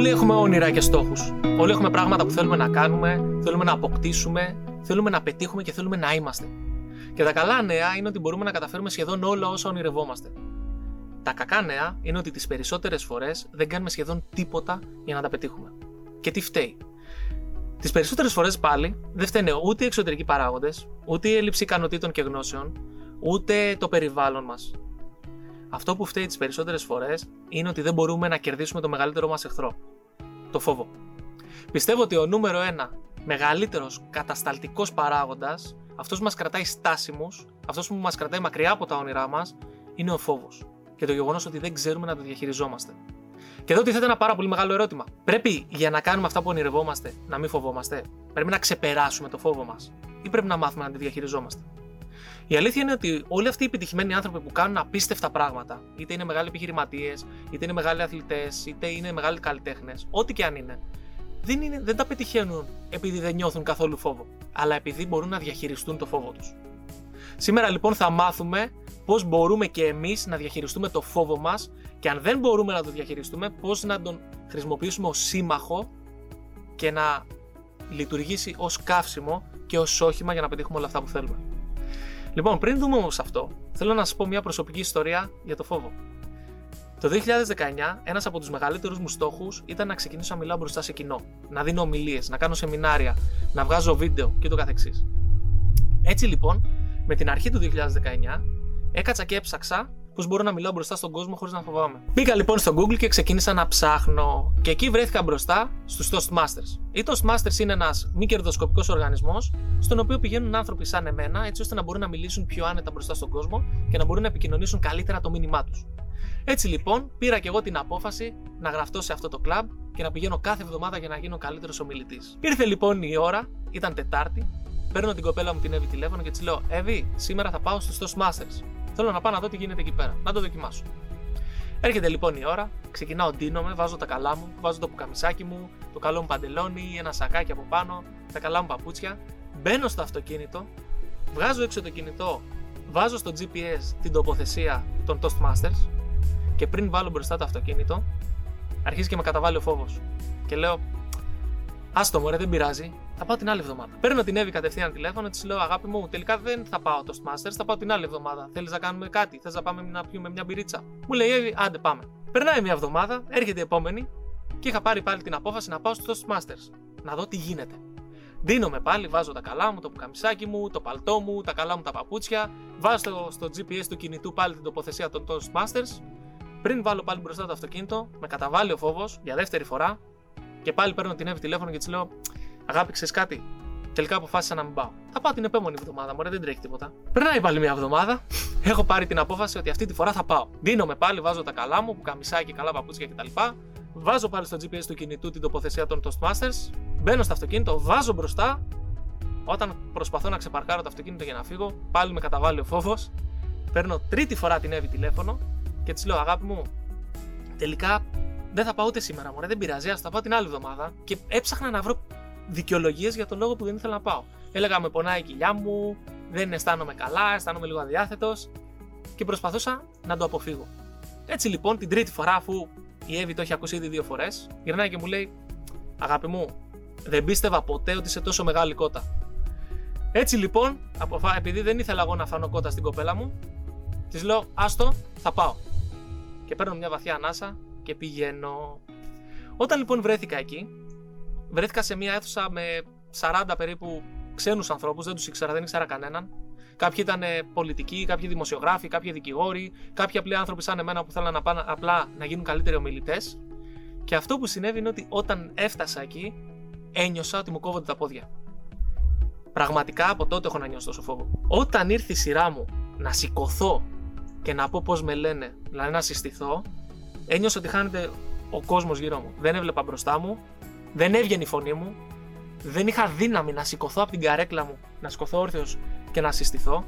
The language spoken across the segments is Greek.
Όλοι έχουμε όνειρα και στόχους. Όλοι έχουμε πράγματα που θέλουμε να κάνουμε, θέλουμε να αποκτήσουμε, θέλουμε να πετύχουμε και θέλουμε να είμαστε. Και τα καλά νέα είναι ότι μπορούμε να καταφέρουμε σχεδόν όλα όσα ονειρευόμαστε. Τα κακά νέα είναι ότι τις περισσότερες φορές δεν κάνουμε σχεδόν τίποτα για να τα πετύχουμε. Και τι φταίει; Τις περισσότερες φορές πάλι δεν φταίνε ούτε οι εξωτερικοί παράγοντες, ούτε η έλλειψη ικανοτήτων και γνώσεων, ούτε το περιβάλλον μας. Αυτό που φταίει τις περισσότερες φορές είναι ότι δεν μπορούμε να κερδίσουμε το μεγαλύτερο μας εχθρό. Το φόβο. Πιστεύω ότι ο νούμερο ένα μεγαλύτερος κατασταλτικός παράγοντας, αυτός που μας κρατάει στάσιμους, αυτός που μας κρατάει μακριά από τα όνειρά μας, είναι ο φόβος. Και το γεγονός ότι δεν ξέρουμε να το διαχειριζόμαστε. Και εδώ τίθεται ένα πάρα πολύ μεγάλο ερώτημα. Πρέπει για να κάνουμε αυτά που ονειρευόμαστε να μην φοβόμαστε; Πρέπει να ξεπεράσουμε το φόβο μας. Ή πρέπει να μάθουμε να τη διαχειριζόμαστε; Η αλήθεια είναι ότι όλοι αυτοί οι επιτυχημένοι άνθρωποι που κάνουν απίστευτα πράγματα, είτε είναι μεγάλοι επιχειρηματίες, είτε είναι μεγάλοι αθλητές, είτε είναι μεγάλοι καλλιτέχνες, ό,τι και αν είναι, δεν, είναι, δεν τα πετυχαίνουν επειδή δεν νιώθουν καθόλου φόβο, αλλά επειδή μπορούν να διαχειριστούν το φόβο τους. Σήμερα λοιπόν θα μάθουμε πώς μπορούμε και εμείς να διαχειριστούμε το φόβο μας και αν δεν μπορούμε να το διαχειριστούμε, πώς να τον χρησιμοποιήσουμε ως σύμμαχο και να λειτουργήσει ως καύσιμο και ως όχημα για να πετύχουμε όλα αυτά που θέλουμε. Λοιπόν, πριν δούμε όμως αυτό, θέλω να σας πω μια προσωπική ιστορία για το φόβο. Το 2019, ένας από τους μεγαλύτερους μου στόχους ήταν να ξεκινήσω να μιλάω μπροστά σε κοινό, να δίνω ομιλίες, να κάνω σεμινάρια, να βγάζω βίντεο κ.ο.κ. Έτσι λοιπόν, με την αρχή του 2019, έκατσα και έψαξα πώς μπορώ να μιλάω μπροστά στον κόσμο χωρίς να φοβάμαι. Μπήκα λοιπόν στο Google και ξεκίνησα να ψάχνω. Και εκεί βρέθηκα μπροστά στους Toastmasters. Οι Toastmasters είναι ένας μη κερδοσκοπικός οργανισμός, στον οποίο πηγαίνουν άνθρωποι σαν εμένα, έτσι ώστε να μπορούν να μιλήσουν πιο άνετα μπροστά στον κόσμο και να μπορούν να επικοινωνήσουν καλύτερα το μήνυμά τους. Έτσι λοιπόν, πήρα και εγώ την απόφαση να γραφτώ σε αυτό το κλαμπ και να πηγαίνω κάθε εβδομάδα για να γίνω καλύτερος ομιλητής. Ήρθε λοιπόν η ώρα, ήταν Τετάρτη, παίρνω την κοπέλα μου την Εύη τηλέφωνο και της λέω: Εύη, σήμερα θα πάω στους Toastmasters. Θέλω να πάω να δω τι γίνεται εκεί πέρα, να το δοκιμάσω. Έρχεται λοιπόν η ώρα, ξεκινάω, ντύνομαι, βάζω τα καλά μου, βάζω το πουκαμισάκι μου, το καλό μου παντελόνι, ένα σακάκι από πάνω, τα καλά μου παπούτσια. Μπαίνω στο αυτοκίνητο, βγάζω έξω το κινητό, βάζω στο GPS την τοποθεσία των Toastmasters και πριν βάλω μπροστά το αυτοκίνητο, αρχίζει και με καταβάλει ο φόβος. Και λέω, Άστο μωρέ, δεν πειράζει, θα πάω την άλλη εβδομάδα. Παίρνω την Εύη κατευθείαν τηλέφωνο, της λέω: Αγάπη μου, τελικά δεν θα πάω το Masters, θα πάω την άλλη εβδομάδα. Θέλεις να κάνουμε κάτι, θες να πάμε να πιούμε μια μπυρίτσα; Μου λέει: Εύη, άντε πάμε. Περνάει μια εβδομάδα, έρχεται η επόμενη και είχα πάρει πάλι την απόφαση να πάω στο Masters. Να δω τι γίνεται. Δίνομαι πάλι, βάζω τα καλά μου, το πουκαμισάκι μου, το παλτό μου, τα καλά μου τα παπούτσια, βάζω στο GPS του κινητού πάλι την τοποθεσία των Toastmasters. Πριν βάλω πάλι μπροστά το αυτοκίνητο, με καταβάλει ο φόβος για δεύτερη φορά και πάλι παίρνω την Εύη τηλέφωνο και της λέω: Αγάπη, ξέρεις κάτι; Τελικά αποφάσισα να μην πάω. Θα πάω την επόμενη εβδομάδα, μωρέ, δεν τρέχει τίποτα. Περνάει πάλι μια εβδομάδα. Έχω πάρει την απόφαση ότι αυτή τη φορά θα πάω. Δίνομαι πάλι, βάζω τα καλά μου, που καμισάκι, καλά παπούτσια κτλ. Βάζω πάλι στο GPS του κινητού την τοποθεσία των Toastmasters. Μπαίνω στο αυτοκίνητο, βάζω μπροστά. Όταν προσπαθώ να ξεπαρκάρω το αυτοκίνητο για να φύγω, πάλι με καταβάλει ο φόβος. Παίρνω τρίτη φορά την Εύη τηλέφωνο και της λέω: Αγάπη μου, τελικά δεν θα πάω ούτε σήμερα, μωρέ, δεν πειράζει, ας θα πάω την άλλη εβδομάδα. Και έψαχνα να βρω δικαιολογίες για τον λόγο που δεν ήθελα να πάω. Έλεγα με πονάει η κοιλιά μου, δεν αισθάνομαι καλά, αισθάνομαι λίγο αδιάθετος και προσπαθούσα να το αποφύγω. Έτσι λοιπόν την τρίτη φορά, αφού η Εύη το έχει ακούσει ήδη δύο φορές, γυρνάει και μου λέει: Αγάπη μου, δεν πίστευα ποτέ ότι είσαι τόσο μεγάλη κότα. Έτσι λοιπόν, επειδή δεν ήθελα εγώ να φάνω κότα στην κοπέλα μου, της λέω: Άστο, θα πάω. Και παίρνω μια βαθιά ανάσα και πηγαίνω. Όταν λοιπόν βρέθηκα εκεί, βρέθηκα σε μια αίθουσα με 40 περίπου ξένους ανθρώπους, δεν τους ήξερα, δεν ήξερα κανέναν. Κάποιοι ήταν πολιτικοί, κάποιοι δημοσιογράφοι, κάποιοι δικηγόροι, κάποιοι απλοί άνθρωποι σαν εμένα που θέλαν να πάνε απλά να γίνουν καλύτεροι ομιλητές. Και αυτό που συνέβη είναι ότι όταν έφτασα εκεί, ένιωσα ότι μου κόβονται τα πόδια. Πραγματικά από τότε έχω να νιώσω τόσο φόβο. Όταν ήρθε η σειρά μου να σηκωθώ και να πω πώς με λένε, δηλαδή να συστηθώ, ένιωσα ότι χάνεται ο κόσμος γύρω μου. Δεν έβλεπα μπροστά μου, δεν έβγαινε η φωνή μου, δεν είχα δύναμη να σηκωθώ από την καρέκλα μου, να σηκωθώ όρθιος και να συστηθώ.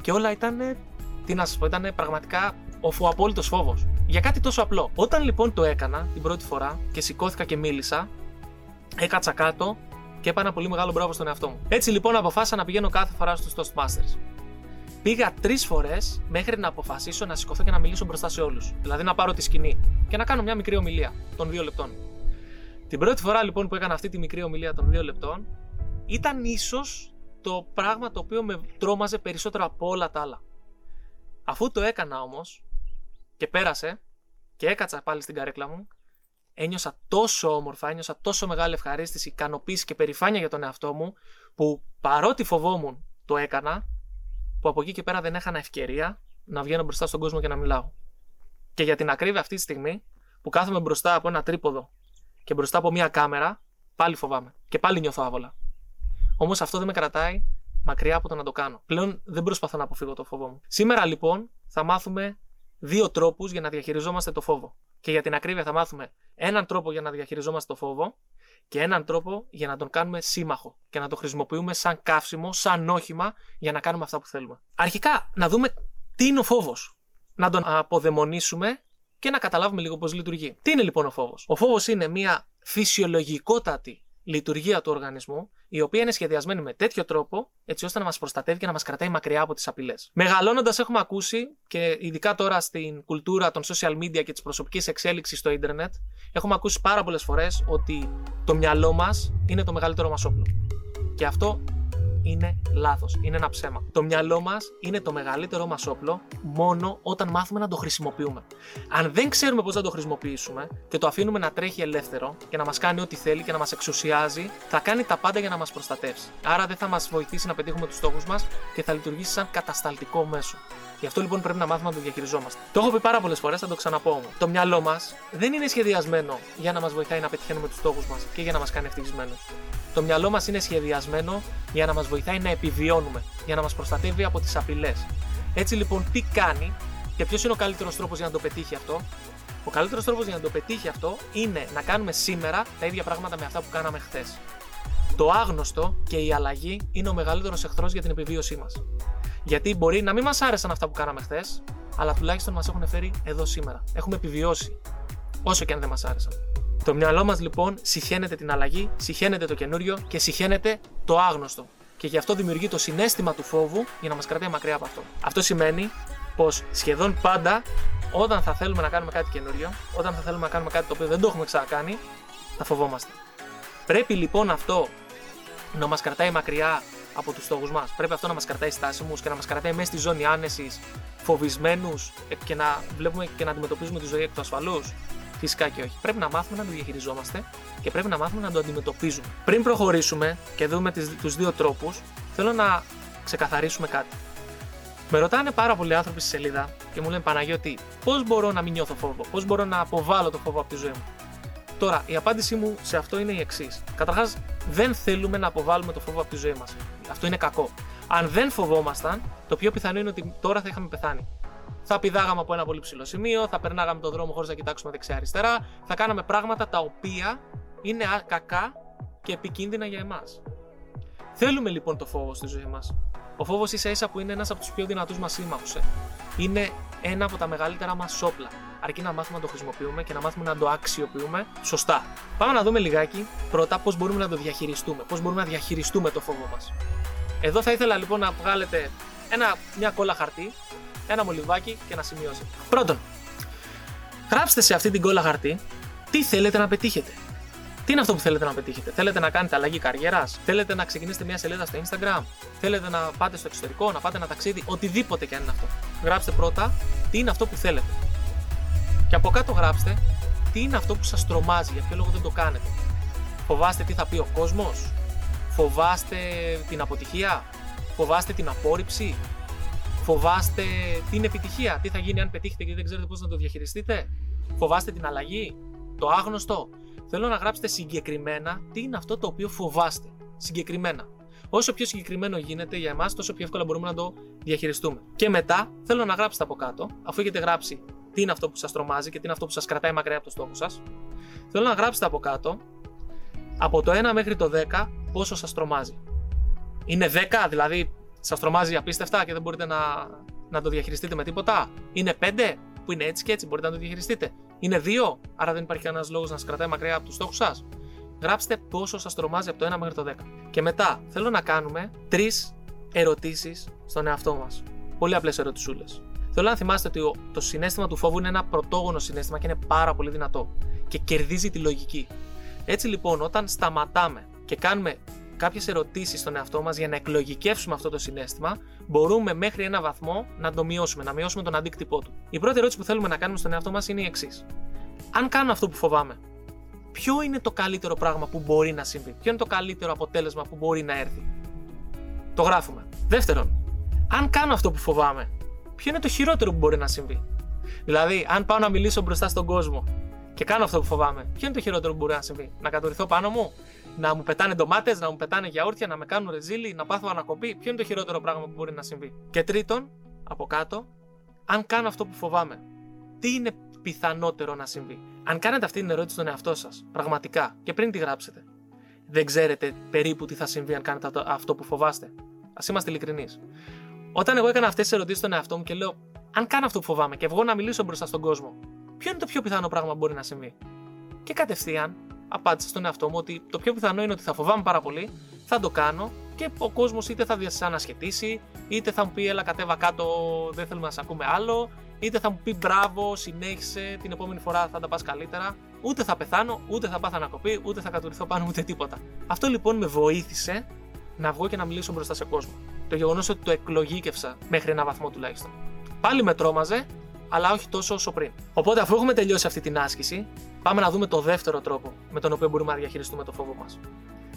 Και όλα ήταν, τι να σας πω, ήταν πραγματικά ο απόλυτος φόβος. Για κάτι τόσο απλό. Όταν λοιπόν το έκανα την πρώτη φορά και σηκώθηκα και μίλησα, έκατσα κάτω και έπανα πολύ μεγάλο μπράβο στον εαυτό μου. Έτσι λοιπόν αποφάσισα να πηγαίνω κάθε φορά στους Toastmasters. Πήγα τρεις φορές μέχρι να αποφασίσω να σηκωθώ και να μιλήσω μπροστά σε όλους. Δηλαδή να πάρω τη σκηνή και να κάνω μια μικρή ομιλία των δύο λεπτών. Την πρώτη φορά λοιπόν που έκανα αυτή τη μικρή ομιλία των δύο λεπτών, ήταν ίσως το πράγμα το οποίο με τρόμαζε περισσότερο από όλα τα άλλα. Αφού το έκανα όμως και πέρασε και έκατσα πάλι στην καρέκλα μου, ένιωσα τόσο όμορφα, ένιωσα τόσο μεγάλη ευχαρίστηση, ικανοποίηση και περηφάνεια για τον εαυτό μου, που παρότι φοβόμουν το έκανα, που από εκεί και πέρα δεν έχανα ευκαιρία να βγαίνω μπροστά στον κόσμο και να μιλάω. Και για την ακρίβεια αυτή τη στιγμή, που κάθομαι μπροστά από ένα τρίποδο και μπροστά από μια κάμερα, πάλι φοβάμαι και πάλι νιώθω άβολα. Όμως αυτό δεν με κρατάει μακριά από το να το κάνω. Πλέον δεν προσπαθώ να αποφύγω το φόβο μου. Σήμερα λοιπόν θα μάθουμε δύο τρόπους για να διαχειριζόμαστε το φόβο. Και για την ακρίβεια θα μάθουμε έναν τρόπο για να διαχειριζόμαστε το φόβο και έναν τρόπο για να τον κάνουμε σύμμαχο και να το χρησιμοποιούμε σαν καύσιμο, σαν όχημα για να κάνουμε αυτά που θέλουμε. Αρχικά, να δούμε τι είναι ο φόβος. Να τον αποδαιμονίσουμε και να καταλάβουμε λίγο πώς λειτουργεί. Τι είναι λοιπόν ο φόβος; Ο φόβος είναι μια φυσιολογικότατη λειτουργία του οργανισμού, η οποία είναι σχεδιασμένη με τέτοιο τρόπο, έτσι ώστε να μας προστατεύει και να μας κρατάει μακριά από τις απειλές. Μεγαλώνοντας, έχουμε ακούσει, και ειδικά τώρα στην κουλτούρα των social media και της προσωπικής εξέλιξης στο ίντερνετ, έχουμε ακούσει πάρα πολλές φορές ότι το μυαλό μας είναι το μεγαλύτερο μας όπλο. Και αυτό είναι λάθος. Είναι ένα ψέμα. Το μυαλό μας είναι το μεγαλύτερό μας όπλο μόνο όταν μάθουμε να το χρησιμοποιούμε. Αν δεν ξέρουμε πώς να το χρησιμοποιήσουμε και το αφήνουμε να τρέχει ελεύθερο και να μας κάνει ό,τι θέλει και να μας εξουσιάζει, θα κάνει τα πάντα για να μας προστατεύσει. Άρα δεν θα μας βοηθήσει να πετύχουμε τους στόχους μας και θα λειτουργήσει σαν κατασταλτικό μέσο. Γι' αυτό λοιπόν πρέπει να μάθουμε να το διαχειριζόμαστε. Το έχω πει πάρα πολλές φορές, θα το ξαναπώ όμως. Το μυαλό μας δεν είναι σχεδιασμένο για να μας βοηθάει να πετυχαίνουμε τους στόχους μας και για να μας κάνει ευτυχισμένους. Το μυαλό μας είναι σχεδιασμένο για να μας βοηθάει να επιβιώνουμε, για να μας προστατεύει από τις απειλές. Έτσι λοιπόν, τι κάνει και ποιος είναι ο καλύτερος τρόπος για να το πετύχει αυτό; Ο καλύτερος τρόπος για να το πετύχει αυτό είναι να κάνουμε σήμερα τα ίδια πράγματα με αυτά που κάναμε χθες. Το άγνωστο και η αλλαγή είναι ο μεγαλύτερος εχθρός για την επιβίωσή μας. Γιατί μπορεί να μην μας άρεσαν αυτά που κάναμε χθες, αλλά τουλάχιστον μας έχουν φέρει εδώ σήμερα. Έχουμε επιβιώσει, όσο και αν δεν μας άρεσαν. Το μυαλό μας λοιπόν συχαίνεται την αλλαγή, συχαίνεται το καινούριο και συχαίνεται το άγνωστο. Και γι' αυτό δημιουργεί το συνέστημα του φόβου για να μας κρατάει μακριά από αυτό. Αυτό σημαίνει πως σχεδόν πάντα όταν θα θέλουμε να κάνουμε κάτι καινούριο, όταν θα θέλουμε να κάνουμε κάτι το οποίο δεν το έχουμε ξανακάνει, θα φοβόμαστε. Πρέπει λοιπόν αυτό να μας κρατάει μακριά από τους στόχους μας. Πρέπει αυτό να μας κρατάει στάσιμους και να μας κρατάει μέσα στη ζώνη άνεσης, φοβισμένους και να βλέπουμε και να αντιμετωπίζουμε τη ζωή εκ του ασφαλούς. Φυσικά και όχι. Πρέπει να μάθουμε να το διαχειριζόμαστε και πρέπει να μάθουμε να το αντιμετωπίζουμε. Πριν προχωρήσουμε και δούμε τους δύο τρόπους, θέλω να ξεκαθαρίσουμε κάτι. Με ρωτάνε πάρα πολλοί άνθρωποι στη σελίδα και μου λένε Παναγιώτη, πώς μπορώ να μην νιώθω φόβο, πώς μπορώ να αποβάλω το φόβο από τη ζωή μου; Τώρα, η απάντησή μου σε αυτό είναι η εξής. Καταρχάς, δεν θέλουμε να αποβάλουμε το φόβο από τη ζωή μας. Αυτό είναι κακό. Αν δεν φοβόμασταν, το πιο πιθανό είναι ότι τώρα θα είχαμε πεθάνει. Θα πηδάγαμε από ένα πολύ ψηλό σημείο, θα περνάγαμε τον δρόμο χωρίς να κοιτάξουμε δεξιά-αριστερά, θα κάναμε πράγματα τα οποία είναι κακά και επικίνδυνα για εμάς. Θέλουμε λοιπόν το φόβος στη ζωή μας. Ο φόβος ίσα ίσα που είναι ένας από τους πιο δυνατούς μας σύμμαχους. Ε. Είναι ένα από τα μεγαλύτερα μας όπλα. Αρκεί να μάθουμε να το χρησιμοποιούμε και να μάθουμε να το αξιοποιούμε σωστά. Πάμε να δούμε λιγάκι πρώτα πώς μπορούμε να το διαχειριστούμε. Πώς μπορούμε να διαχειριστούμε το φόβο μας. Εδώ θα ήθελα λοιπόν να βγάλετε ένα, μια κόλλα χαρτί, ένα μολυβάκι και να σημειώσετε. Πρώτον, γράψτε σε αυτή την κόλλα χαρτί τι θέλετε να πετύχετε. Τι είναι αυτό που θέλετε να πετύχετε; Θέλετε να κάνετε αλλαγή καριέρας, θέλετε να ξεκινήσετε μια σελίδα στο Instagram, θέλετε να πάτε στο εξωτερικό, να πάτε ένα ταξίδι, οτιδήποτε και αν είναι αυτό. Γράψτε πρώτα τι είναι αυτό που θέλετε. Και από κάτω γράψτε τι είναι αυτό που σας τρομάζει, για ποιο λόγο δεν το κάνετε. Φοβάστε τι θα πει ο κόσμος, φοβάστε την αποτυχία, φοβάστε την απόρριψη, φοβάστε την επιτυχία, τι θα γίνει αν πετύχετε και δεν ξέρετε πώς να το διαχειριστείτε, φοβάστε την αλλαγή, το άγνωστο; Θέλω να γράψετε συγκεκριμένα τι είναι αυτό το οποίο φοβάστε. Συγκεκριμένα. Όσο πιο συγκεκριμένο γίνεται για εμάς, τόσο πιο εύκολα μπορούμε να το διαχειριστούμε. Και μετά θέλω να γράψετε από κάτω, αφού έχετε γράψει τι είναι αυτό που σας τρομάζει και τι είναι αυτό που σας κρατάει μακριά από το στόχο σας, θέλω να γράψετε από κάτω από το 1 μέχρι το 10 πόσο σας τρομάζει. Είναι 10, δηλαδή σας τρομάζει απίστευτα και δεν μπορείτε να, να το διαχειριστείτε με τίποτα; Είναι 5, που είναι έτσι και έτσι, μπορείτε να το διαχειριστείτε. Είναι 2, άρα δεν υπάρχει κανένας λόγος να σας κρατάει μακριά από τους στόχους σας. Γράψτε πόσο σας τρομάζει από το 1 μέχρι το 10. Και μετά θέλω να κάνουμε τρεις ερωτήσεις στον εαυτό μας. Πολύ απλές ερωτησούλες. Θέλω να θυμάστε ότι το συνέστημα του φόβου είναι ένα πρωτόγονο συνέστημα και είναι πάρα πολύ δυνατό και κερδίζει τη λογική. Έτσι λοιπόν, όταν σταματάμε και κάνουμε κάποιες ερωτήσεις στον εαυτό μας για να εκλογικεύσουμε αυτό το συνέστημα, μπορούμε μέχρι ένα βαθμό να το μειώσουμε, να μειώσουμε τον αντίκτυπό του. Η πρώτη ερώτηση που θέλουμε να κάνουμε στον εαυτό μας είναι η εξής. Αν κάνω αυτό που φοβάμαι, ποιο είναι το καλύτερο πράγμα που μπορεί να συμβεί, ποιο είναι το καλύτερο αποτέλεσμα που μπορεί να έρθει; Το γράφουμε. Δεύτερον, αν κάνω αυτό που φοβάμαι, ποιο είναι το χειρότερο που μπορεί να συμβεί; Δηλαδή, αν πάω να μιλήσω μπροστά στον κόσμο και κάνω αυτό που φοβάμαι, ποιο είναι το χειρότερο που μπορεί να συμβεί; Να κατορθώ πάνω μου, να μου πετάνε ντομάτες, να μου πετάνε γιαούρτια, να με κάνουν ρεζίλι, να πάθω ανακοπή. Ποιο είναι το χειρότερο πράγμα που μπορεί να συμβεί; Και τρίτον, από κάτω, αν κάνω αυτό που φοβάμαι, τι είναι πιθανότερο να συμβεί; Αν κάνετε αυτή την ερώτηση στον εαυτό σας, πραγματικά, και πριν τη γράψετε, δεν ξέρετε περίπου τι θα συμβεί αν κάνετε αυτό που φοβάστε. Α είμαστε ειλικρινείς. Όταν εγώ έκανα αυτές τις ερωτήσεις στον εαυτό μου και λέω, αν κάνω αυτό που φοβάμαι και βγω να μιλήσω μπροστά στον κόσμο, ποιο είναι το πιο πιθανό πράγμα που μπορεί να συμβεί; Και κατευθείαν απάντησα στον εαυτό μου ότι το πιο πιθανό είναι ότι θα φοβάμαι πάρα πολύ, θα το κάνω και ο κόσμος είτε θα διασανασχετήσει, είτε θα μου πει Έλα, κατέβα κάτω, δεν θέλουμε να σε ακούμε άλλο, είτε θα μου πει Μπράβο, συνέχισε, την επόμενη φορά θα τα πας καλύτερα. Ούτε θα πεθάνω, ούτε θα πάθω ανακοπή, ούτε θα κατουρηθώ πάνω, ούτε τίποτα. Αυτό λοιπόν με βοήθησε να βγω και να μιλήσω μπροστά σε κόσμο. Το γεγονός ότι το εκλογήκευσα μέχρι ένα βαθμό τουλάχιστον. Πάλι με τρόμαζε, αλλά όχι τόσο όσο πριν. Οπότε, αφού έχουμε τελειώσει αυτή την άσκηση, πάμε να δούμε το δεύτερο τρόπο με τον οποίο μπορούμε να διαχειριστούμε το φόβο μας.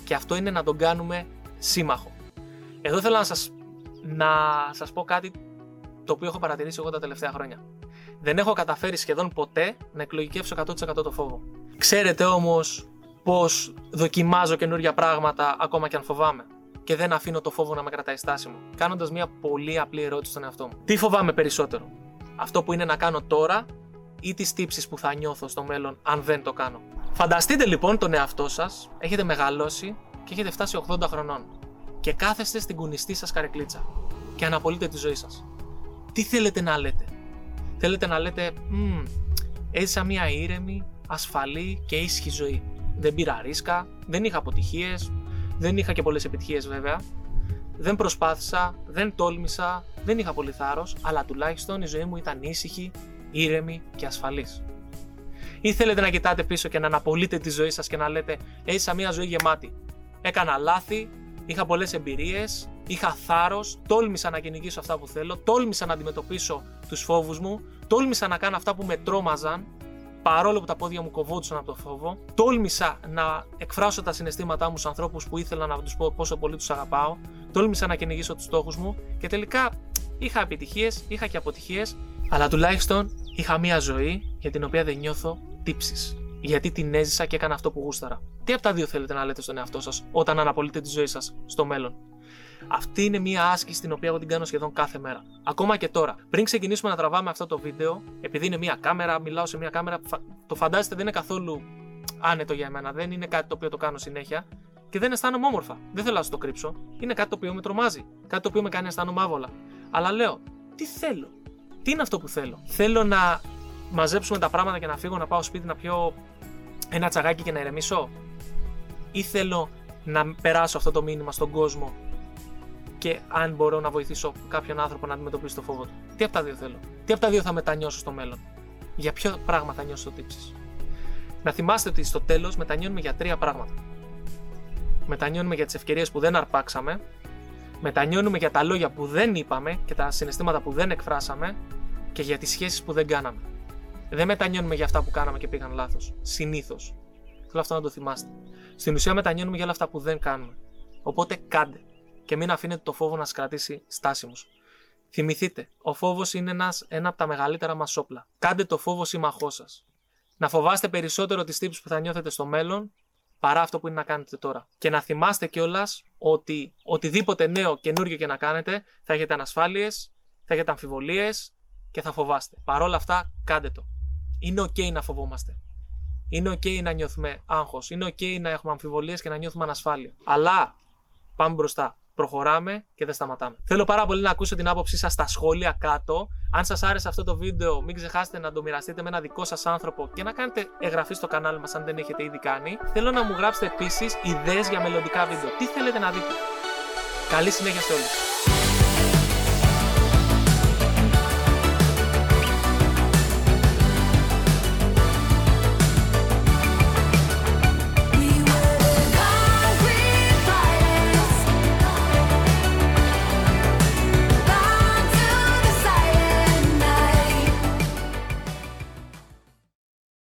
Και αυτό είναι να τον κάνουμε σύμμαχο. Εδώ θέλω να σας να σας πω κάτι το οποίο έχω παρατηρήσει εγώ τα τελευταία χρόνια. Δεν έχω καταφέρει σχεδόν ποτέ να εκλογικεύσω 100% το φόβο. Ξέρετε όμως πώς δοκιμάζω καινούργια πράγματα ακόμα και αν φοβάμαι. Και δεν αφήνω το φόβο να με κρατάει στάσιμο. Κάνοντας μια πολύ απλή ερώτηση στον εαυτό μου. Τι φοβάμαι περισσότερο, Αυτό που είναι να κάνω τώρα ή τις τύψεις που θα νιώθω στο μέλλον αν δεν το κάνω. Φανταστείτε λοιπόν τον εαυτό σας, έχετε μεγαλώσει και έχετε φτάσει 80 χρονών. Και κάθεστε στην κουνιστή σας καρεκλίτσα και αναπολύτε τη ζωή σας. Τι θέλετε να λέτε, Θέλετε να λέτε, έζησα μια ήρεμη, ασφαλή και ήσυχη ζωή. Δεν πήρα ρίσκα, δεν είχα αποτυχίες, δεν είχα και πολλές επιτυχίες βέβαια. Δεν προσπάθησα, δεν τόλμησα, δεν είχα πολύ θάρρος, αλλά τουλάχιστον η ζωή μου ήταν ήσυχη, ήρεμη και ασφαλής. Ή θέλετε να κοιτάτε πίσω και να αναπολύτε τη ζωή σας και να λέτε: Έζησα μια ζωή γεμάτη. Έκανα λάθη, είχα πολλές εμπειρίες, είχα θάρρος, τόλμησα να κυνηγήσω αυτά που θέλω, τόλμησα να αντιμετωπίσω τους φόβους μου, τόλμησα να κάνω αυτά που με τρόμαζαν, παρόλο που τα πόδια μου κοβόντουσαν από το φόβο, τόλμησα να εκφράσω τα συναισθήματά μου στους ανθρώπους που ήθελα να τους πω πόσο πολύ τους αγαπάω, τόλμησα να κυνηγήσω τους στόχους μου και τελικά είχα επιτυχίες, είχα και αποτυχίες, αλλά τουλάχιστον είχα μία ζωή για την οποία δεν νιώθω τύψεις. Γιατί την έζησα και έκανα αυτό που γούσταρα. Τι από τα δύο θέλετε να λέτε στον εαυτό σας όταν αναπολύτε τη ζωή σας στο μέλλον; Αυτή είναι μια άσκηση την οποία εγώ την κάνω σχεδόν κάθε μέρα. Ακόμα και τώρα. Πριν ξεκινήσουμε να τραβάμε αυτό το βίντεο, επειδή είναι μια κάμερα, μιλάω σε μια κάμερα, το φαντάζεστε δεν είναι καθόλου άνετο για μένα. Δεν είναι κάτι το οποίο το κάνω συνέχεια και δεν αισθάνομαι όμορφα. Δεν θέλω να σας το κρύψω. Είναι κάτι το οποίο με τρομάζει. Κάτι το οποίο με κάνει να αισθάνομαι άβολα. Αλλά λέω, τι θέλω; Τι είναι αυτό που θέλω; Θέλω να μαζέψουμε τα πράγματα και να φύγω να πάω σπίτι να πιω ένα τσαγάκι και να ηρεμήσω; Ή θέλω να περάσω αυτό το μήνυμα στον κόσμο και αν μπορώ να βοηθήσω κάποιον άνθρωπο να αντιμετωπίσει το φόβο του; Τι από τα δύο θέλω; Τι από τα δύο θα μετανιώσω στο μέλλον; Για ποιο πράγμα θα νιώσω τύψει. Να θυμάστε ότι στο τέλος μετανιώνουμε για τρία πράγματα. Μετανιώνουμε για τις ευκαιρίες που δεν αρπάξαμε, μετανιώνουμε για τα λόγια που δεν είπαμε και τα συναισθήματα που δεν εκφράσαμε και για τις σχέσεις που δεν κάναμε. Δεν μετανιώνουμε για αυτά που κάναμε και πήγαν λάθος. Συνήθως. Θέλω αυτό να το θυμάστε. Στην ουσία μετανιώνουμε για όλα αυτά που δεν κάνουμε. Οπότε κάντε και μην αφήνετε το φόβο να σας κρατήσει στάσιμου. Θυμηθείτε, ο φόβος είναι ένας, ένα από τα μεγαλύτερα μας όπλα. Κάντε το φόβο σύμμαχός σας. Να φοβάστε περισσότερο τις τύψεις που θα νιώθετε στο μέλλον παρά αυτό που είναι να κάνετε τώρα. Και να θυμάστε κιόλας ότι οτιδήποτε νέο καινούριο και να κάνετε θα έχετε ανασφάλειες, θα έχετε αμφιβολίες και θα φοβάστε. Παρ' όλα αυτά, κάντε το. Είναι OK να φοβόμαστε. Είναι OK να νιώθουμε άγχος. Είναι OK να έχουμε αμφιβολίες και να νιώθουμε ανασφάλεια. Αλλά πάμε μπροστά προχωράμε και δεν σταματάμε. Θέλω πάρα πολύ να ακούσω την άποψή σας στα σχόλια κάτω. Αν σας άρεσε αυτό το βίντεο, μην ξεχάσετε να το μοιραστείτε με ένα δικό σας άνθρωπο και να κάνετε εγγραφή στο κανάλι μας αν δεν έχετε ήδη κάνει. Θέλω να μου γράψετε επίσης ιδέες για μελλοντικά βίντεο. Τι θέλετε να δείτε. Καλή συνέχεια σε όλους.